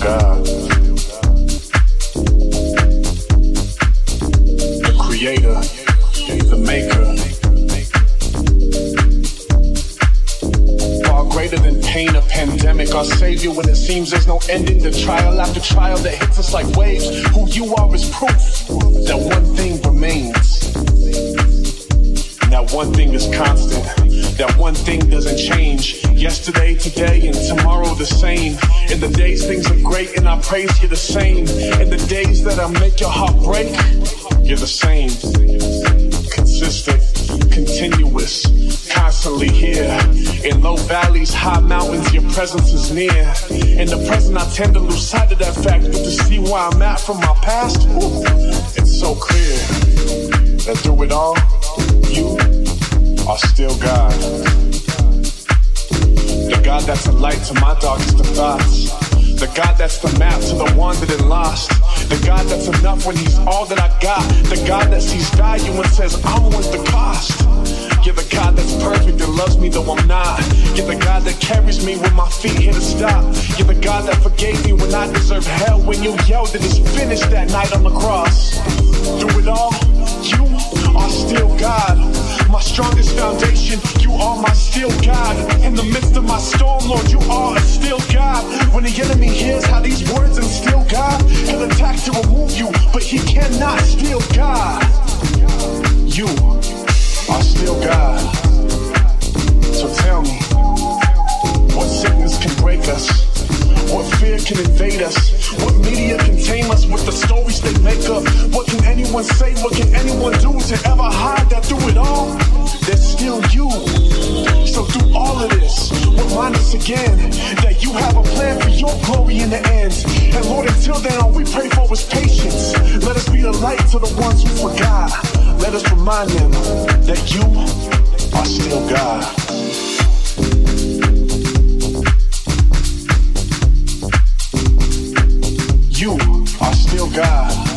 God. The creator, the maker. Far greater than pain or pandemic, our savior when it seems there's no ending to trial after trial that hits us like waves. Who you are is proof. Great and I praise you the same. In the days that I make your heart break, you're the same. Consistent, continuous, constantly here. In low valleys, high mountains, your presence is near. In the present, I tend to lose sight of that fact, but to see where I'm at from my past, it's so clear that through it all, you are still God. The God that's a light to my darkest of thoughts. The God that's the map to the wandered and lost. The God that's enough when He's all that I got. The God that sees value and says, I'm worth the cost. You're the God that's perfect and loves me though I'm not. You're the God that carries me when my feet hit a stop. You're the God that forgave me when I deserved hell. When you yelled that it's finished that night on the cross. Through it all, you are still God. My strongest foundation, you are my still God. In the midst of my storm, Lord, you are a still God. When the enemy hears how these words instill God, he'll attack to remove you, but he cannot steal God. You are still God. So tell me, what sickness can break us? What fear can invade us? What media can tame us with the stories they make up? What can anyone say? What can anyone do to ever hide that through it all? There's still you. So through all of this, remind us again that you have a plan for your glory in the end. And Lord, until then, all we pray for is patience. Let us be the light to the ones who forgot. Let us remind them that you are still God. You are still God.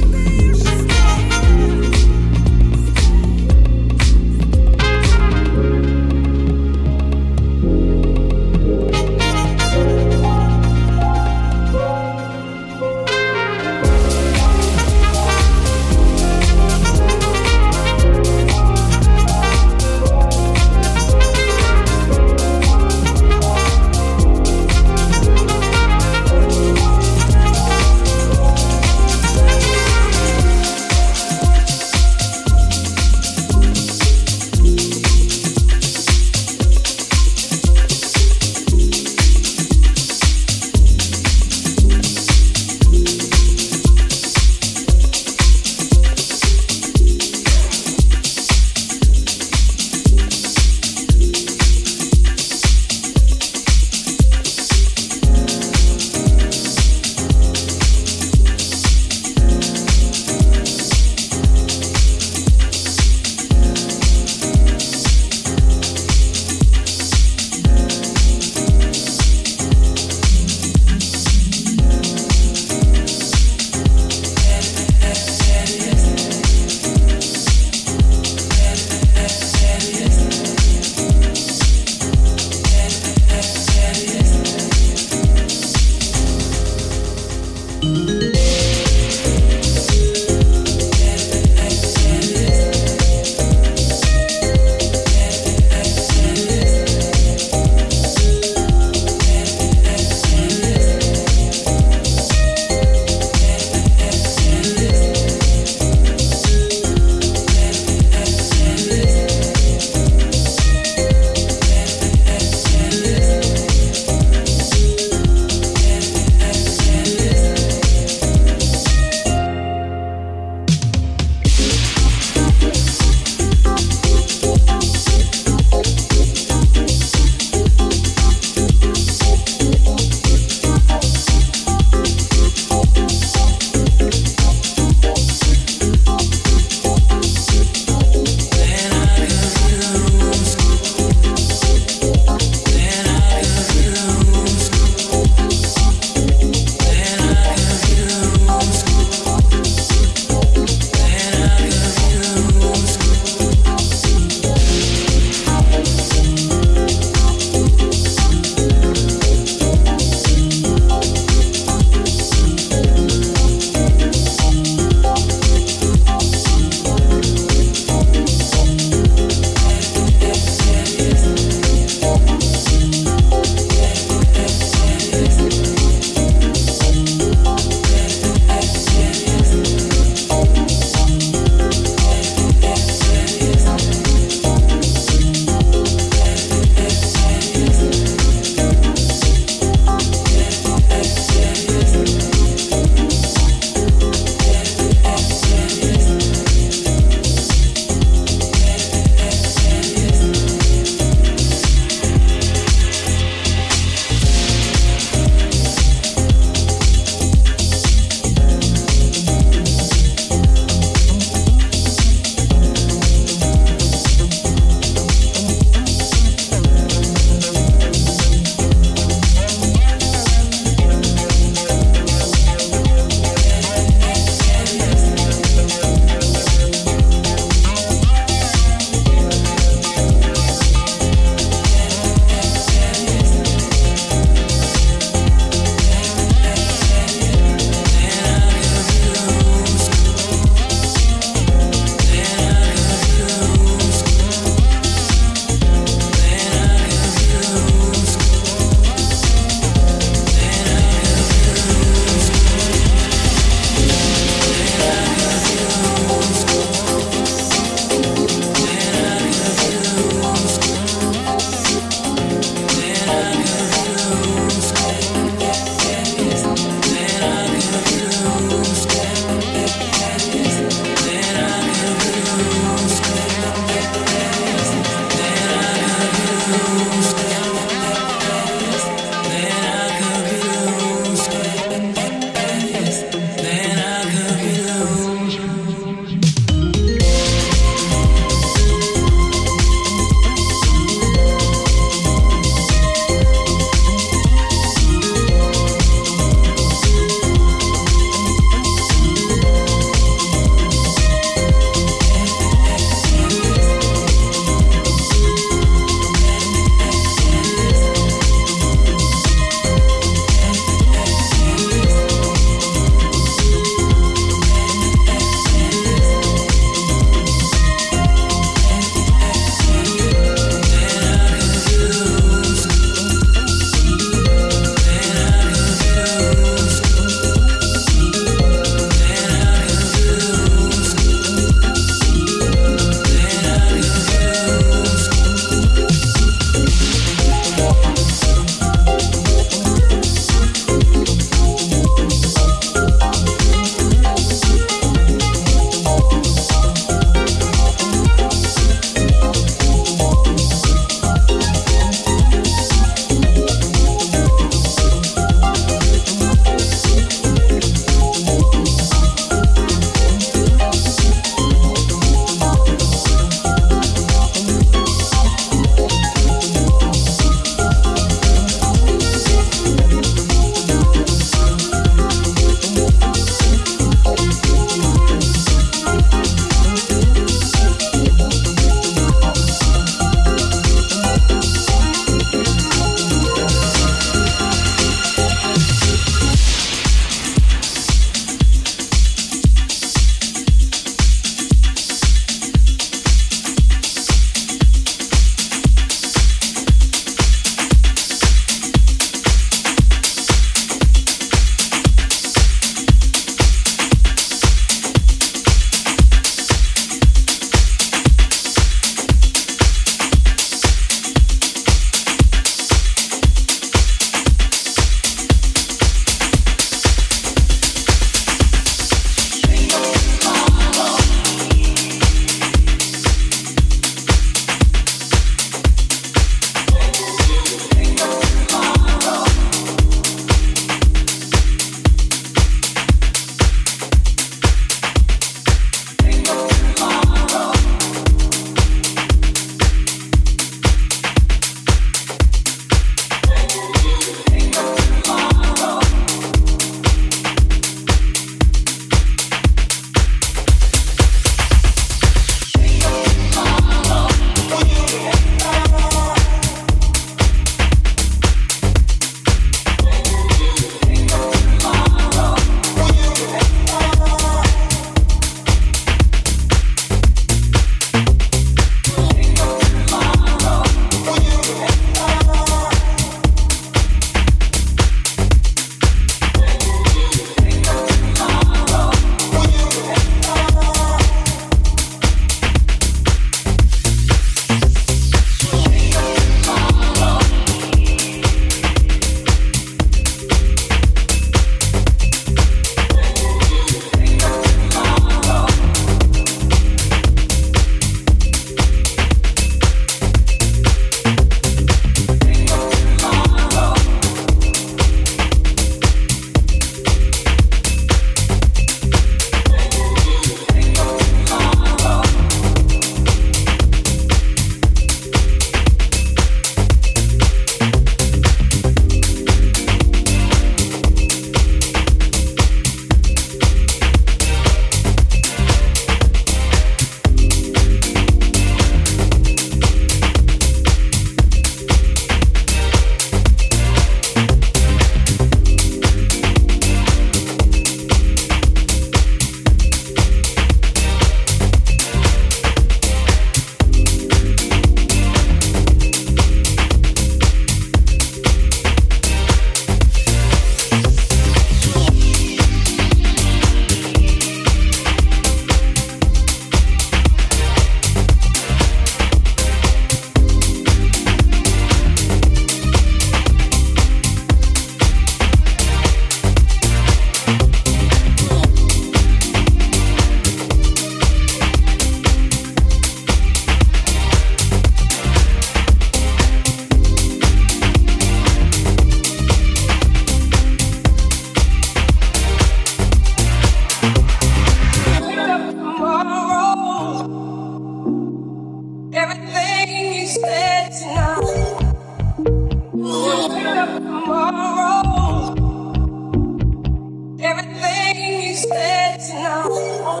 Everything you said tonight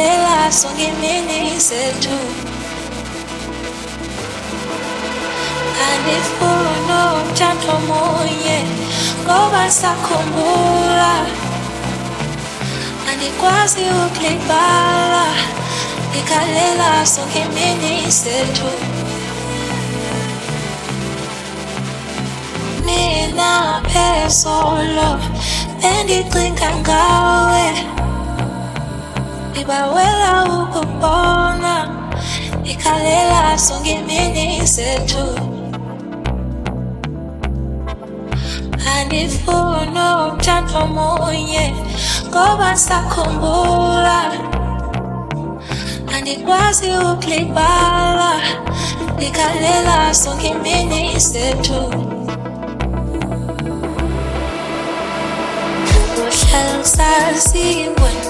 many lives, don't give me reason to. And if full no chanto moye, ngoma sakumbula. Andikwazi ukulibala, ndikhalela sonke imini sethu. Mina phezolo, bendicinga ngawe ibaweela ukupona ikhalela songemini sethu andifuna umthando omunye ngoba sakhumbula. Andikwazi ukulibala ikhalela songemini sethu Shall I see when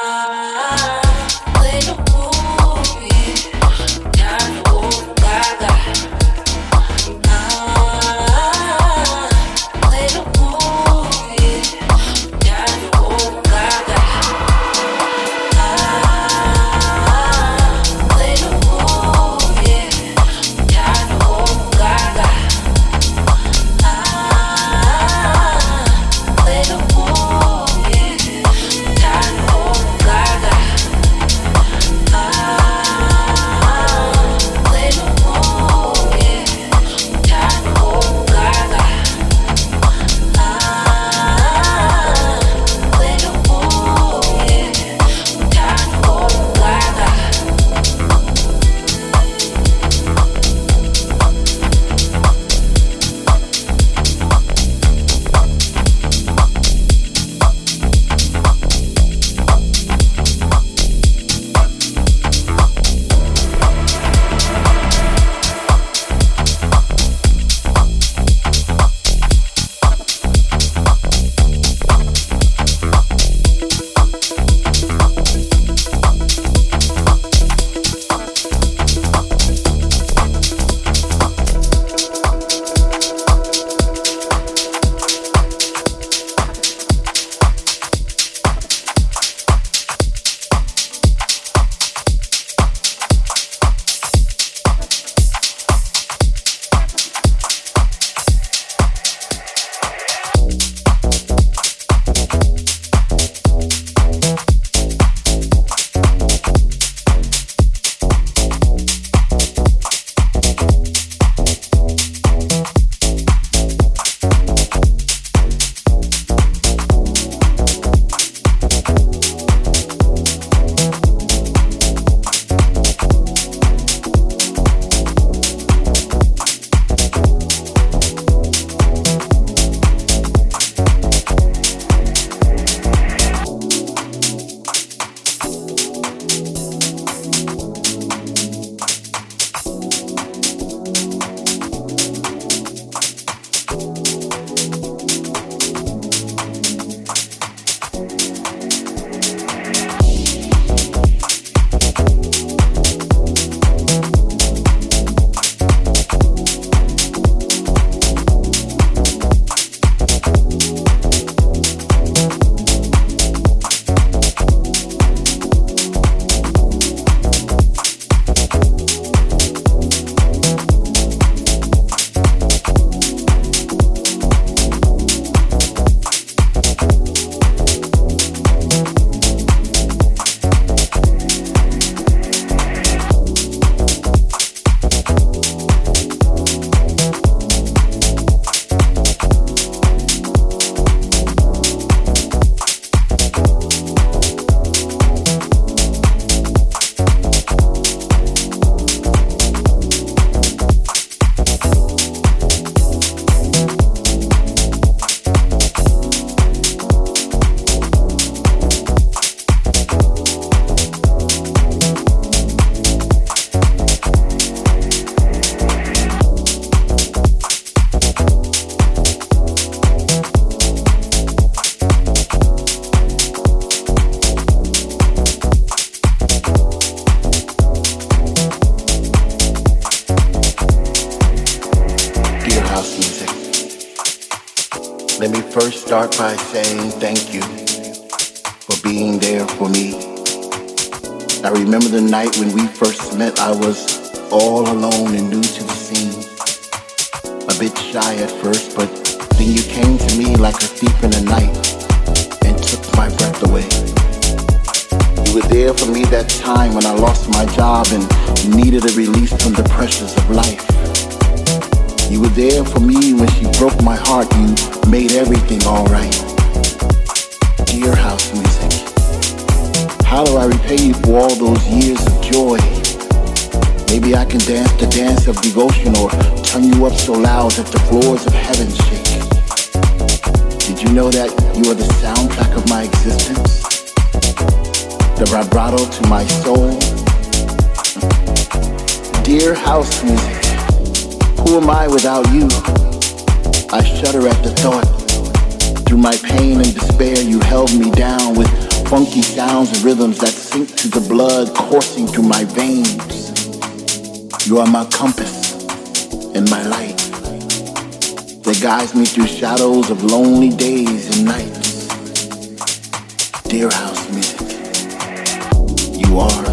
I can dance the dance of devotion or turn you up so loud that the floors of heaven shake. Did you know that you are the soundtrack of my existence? The vibrato to my soul? Dear house music, who am I without you? I shudder at the thought. Through my pain and despair, you held me down with funky sounds and rhythms that sink to the blood coursing through my veins. You are my compass and my light that guides me through shadows of lonely days and nights. Dear house music, you are